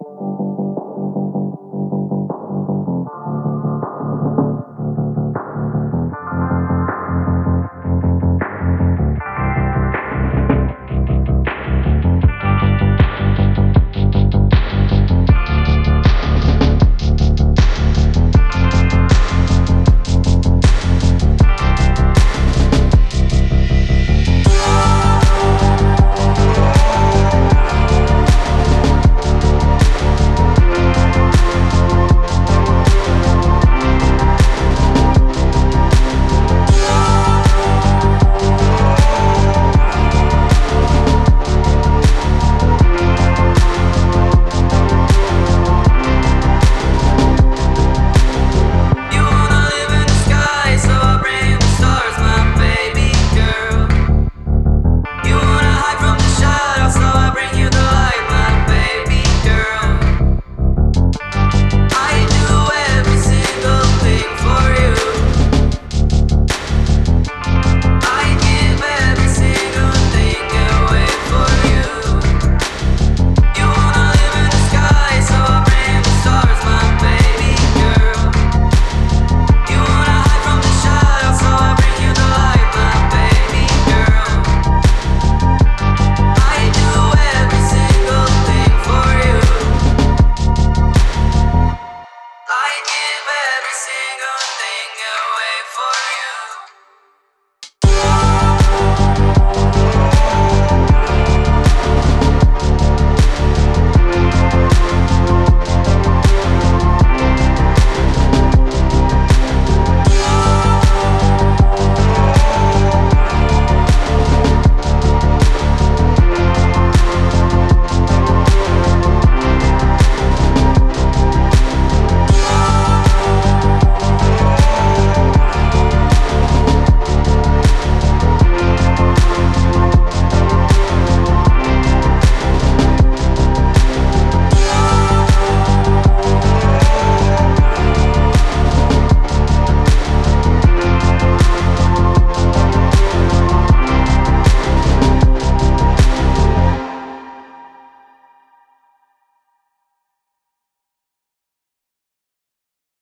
you